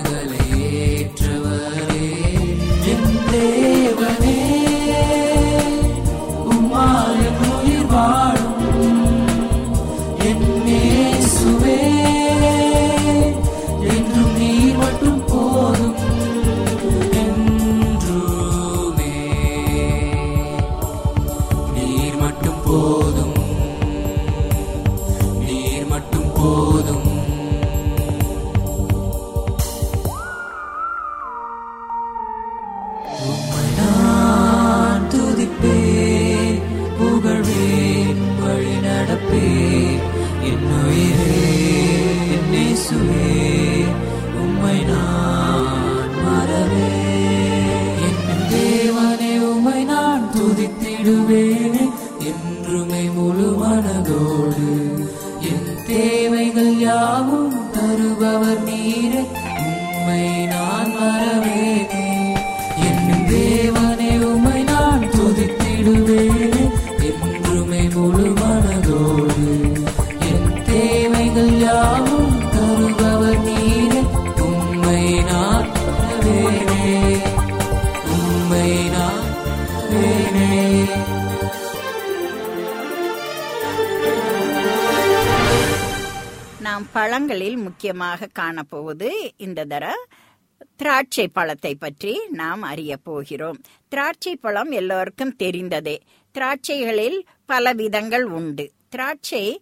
the என்றுமே முழு மனதோடு என் தேவைகள் யாவும் தருபவர் நீரே உம்மை நான் மறவேனே என் தேவனே உம்மை நான் துதித்திடுவேனே என்றுமே முழு மனதோடு பழங்களில் முக்கியமாக காணப்போவது இந்த தர திராட்சை பழத்தை பற்றி நாம் அறிய போகிறோம். திராட்சை பழம் எல்லோருக்கும் தெரிந்ததே. திராட்சைகளில் பல விதங்கள் உண்டு. திராட்சை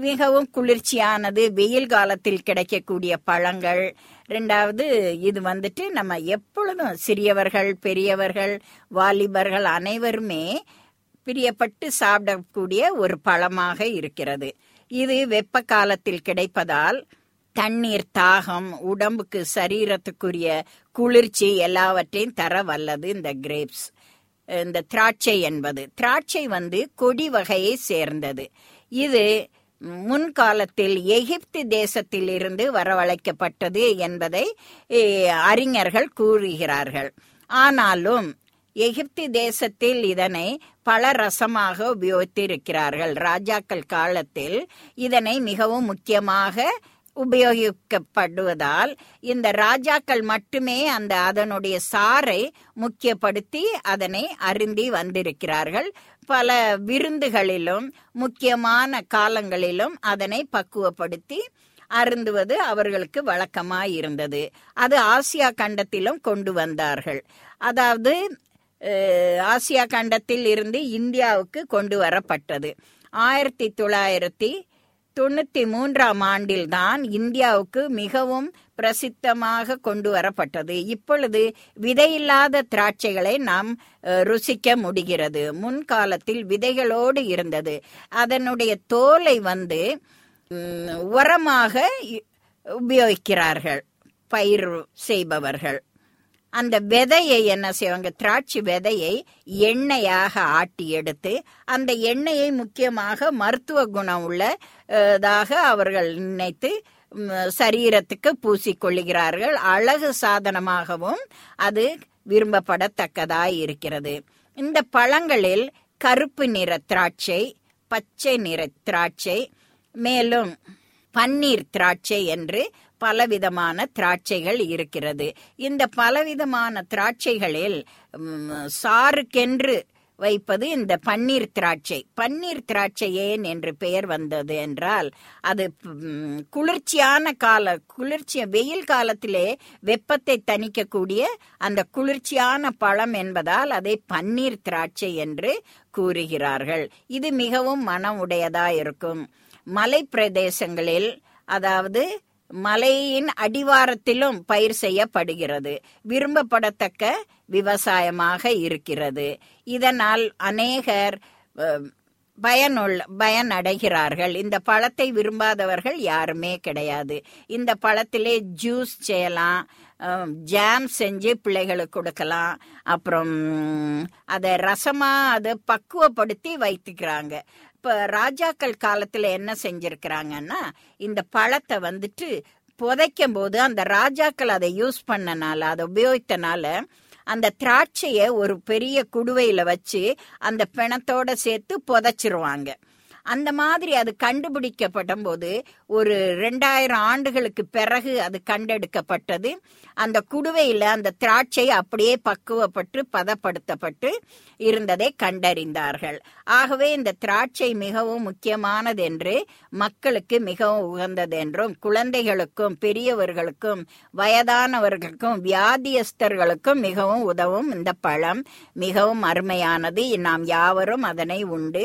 மிகவும் குளிர்ச்சியானது வெயில் காலத்தில் கிடைக்கக்கூடிய பழங்கள். ரெண்டாவது இது வந்துட்டு நம்ம எப்பொழுதும் சிறியவர்கள் பெரியவர்கள் வாலிபர்கள் அனைவருமே பிரியப்பட்டு சாப்பிடக்கூடிய ஒரு பழமாக இருக்கிறது. இது வெப்ப காலத்தில் கிடைப்பதால் தண்ணீர் தாகம் உடம்புக்கு சரீரத்துக்குரிய குளிர்ச்சி எல்லாவற்றையும் தர வல்லது இந்த கிரேப்ஸ் இந்த திராட்சை என்பது. திராட்சை வந்து கொடி வகையை சேர்ந்தது. இது முன்காலத்தில் எகிப்து தேசத்தில் இருந்து வரவழைக்கப்பட்டது என்பதை அறிஞர்கள் கூறுகிறார்கள். ஆனாலும் எகிப்தி தேசத்தில் இதனை பல ரசமாக உபயோகித்திருக்கிறார்கள். ராஜாக்கள் காலத்தில் இதனை மிகவும் முக்கியமாக உபயோகிக்கப்படுவதால் இந்த ராஜாக்கள் மட்டுமே அந்த அதனுடைய சாரை முக்கியப்படுத்தி அதனை அருந்தி வந்திருக்கிறார்கள். பல விருந்துகளிலும் முக்கியமான காலங்களிலும் அதனை பக்குவப்படுத்தி அருந்துவது அவர்களுக்கு வழக்கமாய் இருந்தது அது ஆசியா கண்டத்திலும் கொண்டு வந்தார்கள். அதாவது ஆசியா கண்டத்தில் இருந்து இந்தியாவுக்கு கொண்டு வரப்பட்டது. ஆயிரத்தி தொள்ளாயிரத்தி தொண்ணூத்தி மூன்றாம் ஆண்டில்தான் இந்தியாவுக்கு மிகவும் பிரசித்தமாக கொண்டு வரப்பட்டது. இப்பொழுது விதையில்லாத திராட்சைகளை நாம் ருசிக்க முடிகிறது. முன்காலத்தில் விதைகளோடு இருந்தது. அதனுடைய தோலை வந்து உரமாக இ- உபயோகிக்கிறார்கள். பயிர் செய்பவர்கள். அந்த விதையை என்ன செய்வாங்க திராட்சை விதையை எண்ணெயாக ஆட்டி எடுத்து அந்த எண்ணெயை முக்கியமாக மருத்துவ குணம் உள்ளதாக அவர்கள் நினைத்து சரீரத்துக்கு பூசிக்கொள்ளுகிறார்கள். அழகு சாதனமாகவும் அது விரும்பப்படத்தக்கதாய் இருக்கிறது. இந்த பழங்களில் கருப்பு நிற திராட்சை பச்சை நிற திராட்சை மேலும் பன்னீர் திராட்சை என்று பலவிதமான திராட்சைகள் இருக்கிறது. இந்த பலவிதமான திராட்சைகளில் சாருக்கென்று வைப்பது இந்த பன்னீர் திராட்சை. பன்னீர் திராட்சை ஏன் என்று பெயர் வந்தது என்றால் அது குளிர்ச்சியான கால குளிர்ச்சி வெயில் காலத்திலே வெப்பத்தை தணிக்கக்கூடிய அந்த குளிர்ச்சியான பழம் என்பதால் அதை பன்னீர் திராட்சை என்று கூறுகிறார்கள். இது மிகவும் மனம் உடையதா இருக்கும். மலை பிரதேசங்களில் அதாவது மலையின் அடிவாரத்திலும் பயிர் செய்யப்படுகிறது. விரும்பப்படத்தக்க விவசாயமாக இருக்கிறது. இதனால் அநேகர் பயனுள் பயனுள்ள பயன் அடைகிறார்கள் இந்த பழத்தை விரும்பாதவர்கள் யாருமே கிடையாது. இந்த பழத்திலே ஜூஸ் செய்யலாம் ஜாம் செஞ்சு பிள்ளைகளுக்கு கொடுக்கலாம். அப்புறம் அதை ரசமாக அதை பக்குவப்படுத்தி வைத்துக்கிறாங்க. அப்ப ராஜாக்கள் காலத்துல என்ன செஞ்சிருக்கிறாங்கன்னா இந்த பழத்தை வந்துட்டு புதைக்கும் போது அந்த ராஜாக்கள் அதை யூஸ் பண்ணனால அதை உபயோகித்தனால அந்த திராட்சையை ஒரு பெரிய குடுவையில வச்சு அந்த பிணத்தோட சேர்த்து புதைச்சிருவாங்க. அந்த மாதிரி அது கண்டுபிடிக்கப்பட்ட போது ஒரு ரெண்டாயிரம் ஆண்டுகளுக்கு பிறகு அது கண்டெடுக்கப்பட்டது. அந்த குடுவையில் அந்த திராட்சை அப்படியே பக்குவப்பட்டு பதப்படுத்தப்பட்டு இருந்ததை கண்டறிந்தார்கள். ஆகவே இந்த திராட்சை மிகவும் முக்கியமானது என்று மக்களுக்கு மிகவும் உகந்தது என்றும் குழந்தைகளுக்கும் பெரியவர்களுக்கும் வயதானவர்களுக்கும் வியாதியஸ்தர்களுக்கும் மிகவும் உதவும் இந்த பழம் மிகவும் அருமையானது. நாம் யாவரும் அதனை உண்டு.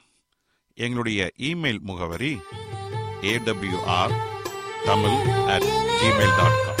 எங்களுடைய இமெயில் முகவரி AWR Tamil at Gmail dot com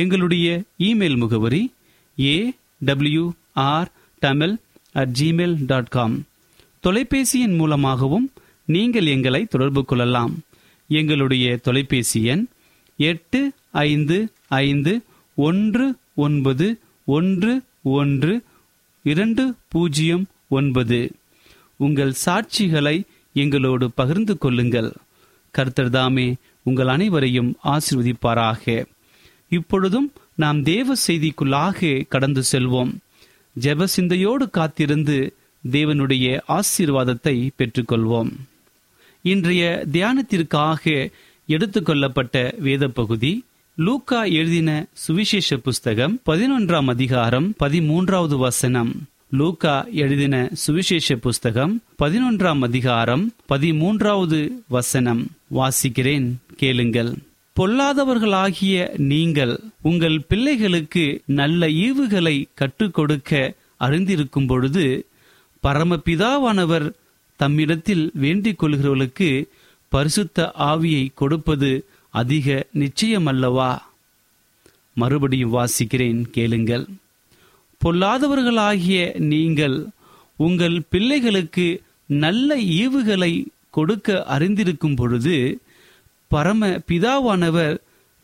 எங்களுடைய இமெயில் முகவரி A W R Tamil at Gmail dot com தொலைபேசியின் மூலமாகவும் நீங்கள் எங்களை தொடர்பு கொள்ளலாம். எங்களுடைய தொலைபேசி எண் எட்டு ஐந்து ஐந்து ஒன்று ஒன்பது ஒன்று ஒன்று இரண்டு பூஜ்ஜியம் ஒன்பது. உங்கள் சாட்சிகளை எங்களோடு பகிர்ந்து கொள்ளுங்கள். கர்த்தர்தாமே உங்கள் அனைவரையும் ஆசிர்வதிப்பாராக. இப்பொழுதும் நாம் தேவ செய்திக்குள்ளாக கடந்து செல்வோம். ஜெப சிந்தையோடு காத்திருந்து தேவனுடைய ஆசீர்வாதத்தை பெற்றுக்கொள்வோம். இன்றைய தியானத்திற்காக எடுத்துக்கொள்ளப்பட்ட வேத பகுதி லூக்கா எழுதின சுவிசேஷ புஸ்தகம் பதினொன்றாம் அதிகாரம் பதிமூன்றாவது வசனம். லூக்கா எழுதின சுவிசேஷ புஸ்தகம் பதினொன்றாம் அதிகாரம் பதிமூன்றாவது வசனம். வாசிக்கிறேன் கேளுங்கள். பொல்லாதவர்களாகிய நீங்கள் உங்கள் பிள்ளைகளுக்கு நல்ல ஈவுகளை கற்றுக் கொடுக்க அறிந்திருக்கும் பொழுது பரமபிதாவானவர் தம்மிடத்தில் வேண்டிக் கொள்கிறவர்களுக்கு பரிசுத்த ஆவியை கொடுப்பது அதிக நிச்சயமல்லவா? மறுபடியும் வாசிக்கிறேன் கேளுங்கள். பொல்லாதவர்களாகிய நீங்கள் உங்கள் பிள்ளைகளுக்கு நல்ல ஈவுகளை கொடுக்க அறிந்திருக்கும் பொழுது பரம பிதாவானவர்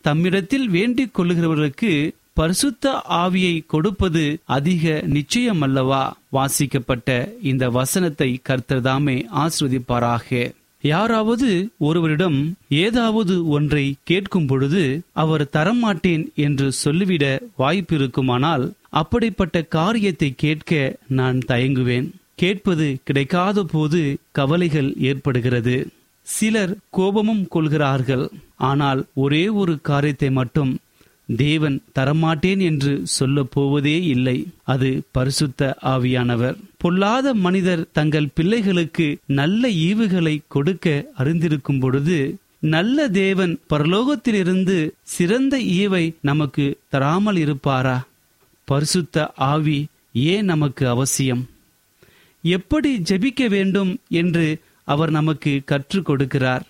தம்மிடத்தில் வேண்டிக் கொள்ளுகிறவர்களுக்கு பரிசுத்த ஆவியை கொடுப்பது அதிக நிச்சயமல்லவா? வாசிக்கப்பட்ட இந்த வசனத்தை கர்த்தர்தாமே ஆஸ்வதிப்பாராக யாராவது ஒருவரிடம் ஏதாவது ஒன்றை கேட்கும் பொழுது அவர் தரமாட்டேன் என்று சொல்லிவிட வாய்ப்பிருக்குமானால் அப்படிப்பட்ட காரியத்தை கேட்க நான் தயங்குவேன். கேட்பது கிடைக்காத போது கவலைகள் ஏற்படுகிறது. சிலர் கோபமும் கொள்கிறார்கள். ஆனால் ஒரே ஒரு காரியத்தை மட்டும் தேவன் தரமாட்டேன் என்று சொல்ல போவதே இல்லை. அது பரிசுத்த ஆவியானவர். பொல்லாத மனிதர் தங்கள் பிள்ளைகளுக்கு நல்ல ஈவுகளை கொடுக்க அறிந்திருக்கும் பொழுது நல்ல தேவன் பரலோகத்திலிருந்து சிறந்த ஈவை நமக்கு தராமல் இருப்பாரா? பரிசுத்த ஆவி ஏன் நமக்கு அவசியம்? எப்படி ஜெபிக்க வேண்டும் என்று அவர் நமக்கு கற்றுக் கொடுக்கிறார்.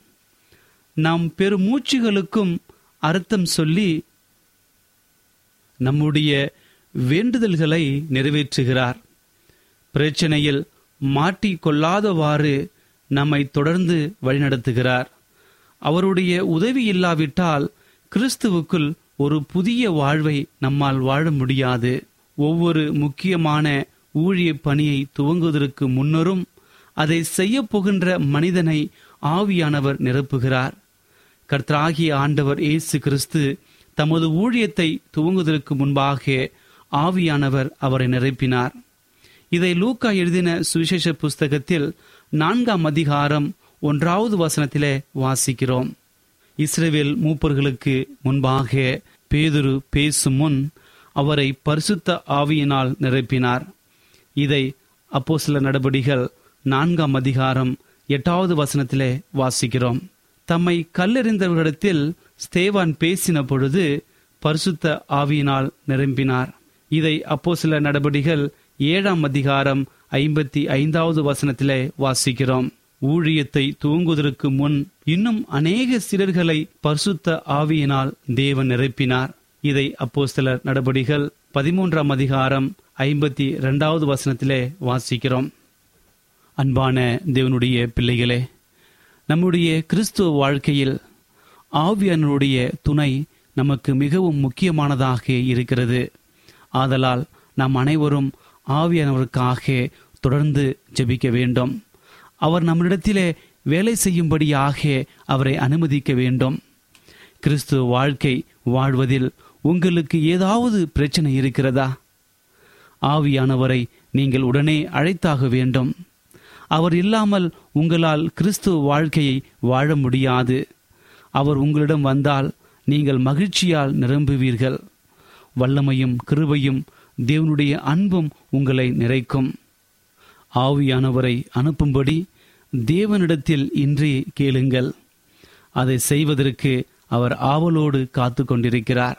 நாம் பெருமூச்சுகளுக்கும் அர்த்தம் சொல்லி நம்முடைய வேண்டுதல்களை நிறைவேற்றுகிறார். பிரச்சனையில் மாட்டிக்கொள்ளாதவாறு நம்மை தொடர்ந்து வழிநடத்துகிறார். அவருடைய உதவி இல்லாவிட்டால் கிறிஸ்துவுக்குள் ஒரு புதிய வாழ்வை நம்மால் வாழ முடியாது. ஒவ்வொரு முக்கியமான ஊழிய பணியை துவங்குவதற்கு முன்னரும் அதை செய்ய போகின்ற மனிதனை ஆவியானவர் நிரப்புகிறார். கர்த்தராகிய ஆண்டவர் இயேசு கிறிஸ்து தமது ஊழியத்தை துவங்குவதற்கு முன்பாக ஆவியானவர் அவரை நிரப்பினார். இதை லூக்கா எழுதின சுவிசேஷ புஸ்தகத்தில் நான்காம் அதிகாரம் ஒன்றாவது வசனத்திலே வாசிக்கிறோம். இஸ்ரேவேல் மூப்பர்களுக்கு முன்பாக பேதுரு பேசும் முன் அவரை பரிசுத்த ஆவியினால் நிரப்பினார். இதை அப்போ சில நடபடிகள் நான்காம் அதிகாரம் எட்டாவது வசனத்திலே வாசிக்கிறோம். தம்மை கல்லெறிந்தவர்களிடத்தில் ஸ்தேவான் பேசின பொழுது பரிசுத்த ஆவியினால் நிரம்பினார். இதை அப்போ சில நடபடிகள் ஏழாம் அதிகாரம் ஐம்பத்தி ஐந்தாவது வசனத்திலே வாசிக்கிறோம். ஊழியத்தை துவங்குவதற்கு முன் இன்னும் அநேக சிலர்களை பரிசுத்த ஆவியினால் தேவன் நிரப்பினார். இதை அப்போ சிலர் நடபடிகள் பதிமூன்றாம் அதிகாரம் ஐம்பத்தி இரண்டாவது வசனத்திலே வாசிக்கிறோம். அன்பான தேவனுடைய பிள்ளைகளே நம்முடைய கிறிஸ்துவ வாழ்க்கையில் ஆவியானருடைய துணை நமக்கு மிகவும் முக்கியமானதாக இருக்கிறது. ஆதலால் நாம் அனைவரும் ஆவியானவருக்காக தொடர்ந்து ஜெபிக்க வேண்டும். அவர் நம்மிடத்திலே வேலை செய்யும்படியாக அவரை அனுமதிக்க வேண்டும். கிறிஸ்துவ வாழ்க்கை வாழ்வதில் உங்களுக்கு ஏதாவது பிரச்சனை இருக்கிறதா? ஆவியானவரை நீங்கள் உடனே அழைத்தாக வேண்டும். அவர் இல்லாமல் உங்களால் கிறிஸ்துவ வாழ்க்கையை வாழ முடியாது. அவர் உங்களிடம் வந்தால் நீங்கள் மகிழ்ச்சியால் நிரம்புவீர்கள். வல்லமையும் கிருபையும் தேவனுடைய அன்பும் உங்களை நிறைக்கும். ஆவியானவரை அனுப்பும்படி தேவனிடத்தில் இன்றே கேளுங்கள். அதை செய்வதற்கு அவர் ஆவலோடு காத்து கொண்டிருக்கிறார்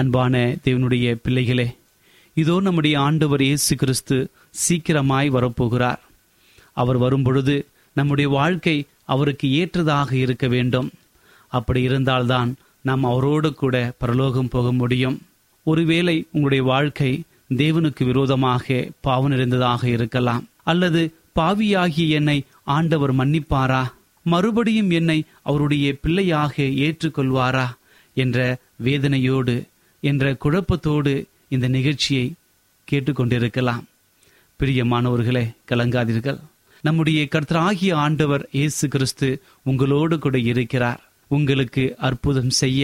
அன்பான தேவனுடைய பிள்ளைகளே இதோ நம்முடைய ஆண்டவர் இயேசு கிறிஸ்து சீக்கிரமாய் வரப்போகிறார். அவர் வரும்பொழுது நம்முடைய வாழ்க்கை அவருக்கு ஏற்றதாக இருக்க வேண்டும். அப்படி இருந்தால்தான் நாம் அவரோடு கூட பரலோகம் போக முடியும். ஒருவேளை உங்களுடைய வாழ்க்கை தேவனுக்கு விரோதமாக பாவம் நிறைந்ததாக இருக்கலாம். அல்லது பாவியாகிய என்னை ஆண்டவர் மன்னிப்பாரா? மறுபடியும் என்னை அவருடைய பிள்ளையாக ஏற்றுக்கொள்வாரா? என்ற வேதனையோடு என்ற குழப்பத்தோடு இந்த நிகழ்ச்சியை கேட்டுக்கொண்டிருக்கலாம். பிரியமானவர்களே கலங்காதீர்கள். நம்முடைய கர்த்தராகிய ஆண்டவர் இயேசு கிறிஸ்து உங்களோடு கூட இருக்கிறார். உங்களுக்கு அற்புதம் செய்ய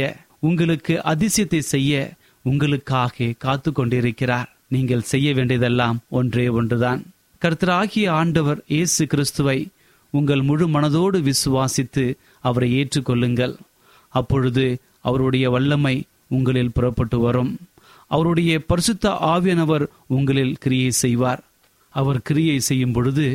உங்களுக்கு அதிசயத்தை செய்ய உங்களுக்காக காத்து கொண்டிருக்கிறார் நீங்கள் செய்ய வேண்டியதெல்லாம் ஒன்றே ஒன்றுதான். கர்த்தராகிய ஆண்டவர் இயேசு கிறிஸ்துவை உங்கள் முழு மனதோடு விசுவாசித்து அவரை ஏற்றுக்கொள்ளுங்கள். அப்பொழுது அவருடைய வல்லமை உங்களில் புறப்பட்டு வரும். அவருடைய பரிசுத்த ஆவியானவர் உங்களில் கிரியை செய்வார். அவர் கிரியை செய்யும் பொழுது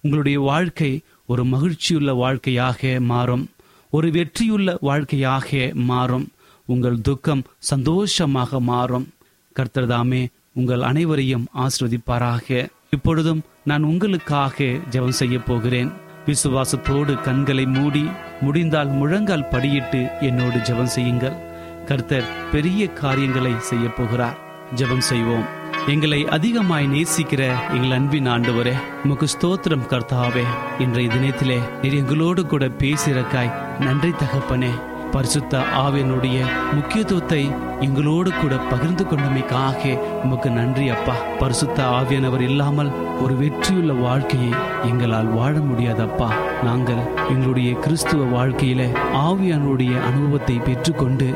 உங்களுடைய வாழ்க்கை ஒரு மகிழ்ச்சியுள்ள வாழ்க்கையாக மாறும். ஒரு வெற்றியுள்ள வாழ்க்கையாக மாறும். உங்கள் துக்கம் சந்தோஷமாக மாறும். கர்த்தர்தாமே உங்கள் அனைவரையும் ஆசிர்வதிப்பாராக. இப்பொழுதும் நான் உங்களுக்காக ஜெபம் செய்ய போகிறேன். விசுவாசத்தோடு கண்களை மூடி முடிந்தால் முழங்கால் படியிட்டு என்னோடு ஜெபம் செய்யுங்கள். கர்த்தர் பெரிய காரியங்களை செய்ய போகிறார். ஜெபம் செய்வோம். எங்களை அதிகமாய் நேசிக்கிற எங்கள் அன்பின் ஆண்டவரே உமக்கு ஸ்தோத்திரம் கர்த்தாவே. இன்றைய தினத்திலே நீர் எங்களோடு கூட பேசிறக்காய் நன்றி தகப்பனே. பரிசுத்த ஆவியனுடைய முக்கியத்துவத்தை எங்களோடு கூட பகிர்ந்து கொண்டமைக்காக உமக்கு நன்றி அப்பா. பரிசுத்த ஆவியானவர் இல்லாமல் ஒரு வெற்றியுள்ள வாழ்க்கையை எங்களால் வாழ முடியாதப்பா. நாங்கள் எங்களுடைய கிறிஸ்துவ வாழ்க்கையில ஆவியானுடைய அனுபவத்தை பெற்றுக்கொண்டு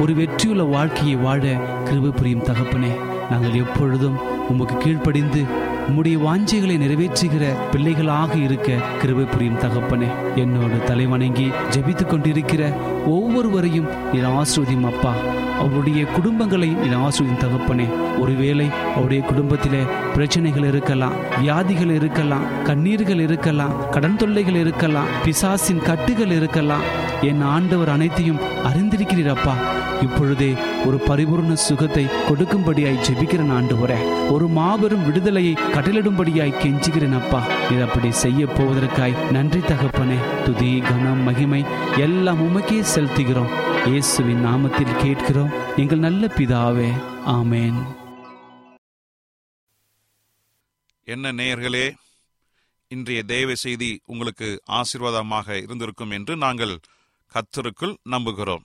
ஒரு வெற்றியுள்ள வாழ்க்கையை வாழ கிருப புரியும் தகப்பனே. நாங்கள் எப்பொழுதும் உமக்கு கீழ்ப்படிந்து உம்முடைய வாஞ்சைகளை நிறைவேற்றுகிற பிள்ளைகளாக இருக்க கிருபை புரியும் தகப்பனே. என்னோடு தலைவணங்கி ஜெபித்துக் கொண்டிருக்கிற ஒவ்வொருவரையும் நீர் ஆசிர்வதியும் அப்பா. அவருடைய குடும்பங்களை நீர் ஆசிர்வதியும் தகப்பனே. ஒருவேளை அவருடைய குடும்பத்தில பிரச்சனைகள் இருக்கலாம் வியாதிகள் இருக்கலாம் கண்ணீர்கள் இருக்கலாம் கடன் தொல்லைகள் இருக்கலாம் பிசாசின் கட்டுகள் இருக்கலாம். என் ஆண்டவர் அனைத்தையும் அறிந்திருக்கிறீர் அப்பா. இப்பொழுதே ஒரு பரிபூர்ண சுகத்தை கொடுக்கும்படியாய் ஜெபிக்கிறேன் ஆண்டவரே. ஒரு மாபெரும் விடுதலையை கட்டளிடும்படியாய் கெஞ்சுகிறேன் அப்பா. இது அப்படி செய்ய போவதற்காய் நன்றி தகப்பனே. துதி கனம் மகிமை எல்லாம் உமக்கே செலுத்துகிறோம். இயேசுவின் நாமத்தில் கேட்கிறோம். எங்கள் நல்ல பிதாவே. ஆமேன். என்ன நேயர்களே இன்றைய தேவ செய்தி உங்களுக்கு ஆசீர்வாதமாக இருந்திருக்கும் என்று நாங்கள் கத்தருக்குள் நம்புகிறோம்.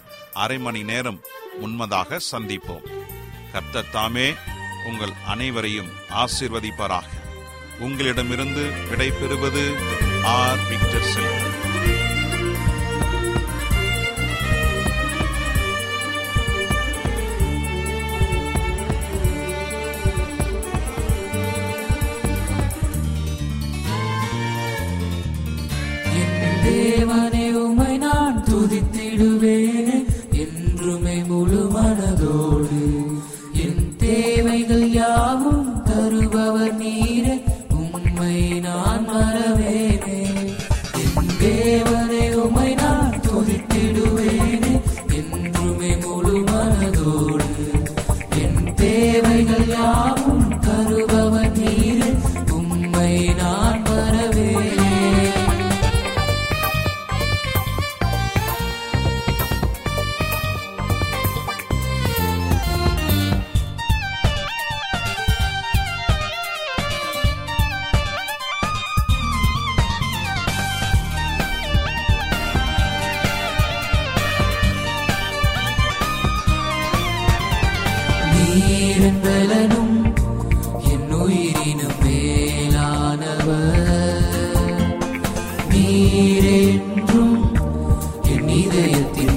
அரை மணி நேரம் முன்மதாக சந்திப்போம். கர்த்தர் தாமே உங்கள் அனைவரையும் ஆசிர்வதிப்பாராக. உங்களிடமிருந்து விடை பெறுவது ஆர். விக்டர் செல்வன் என்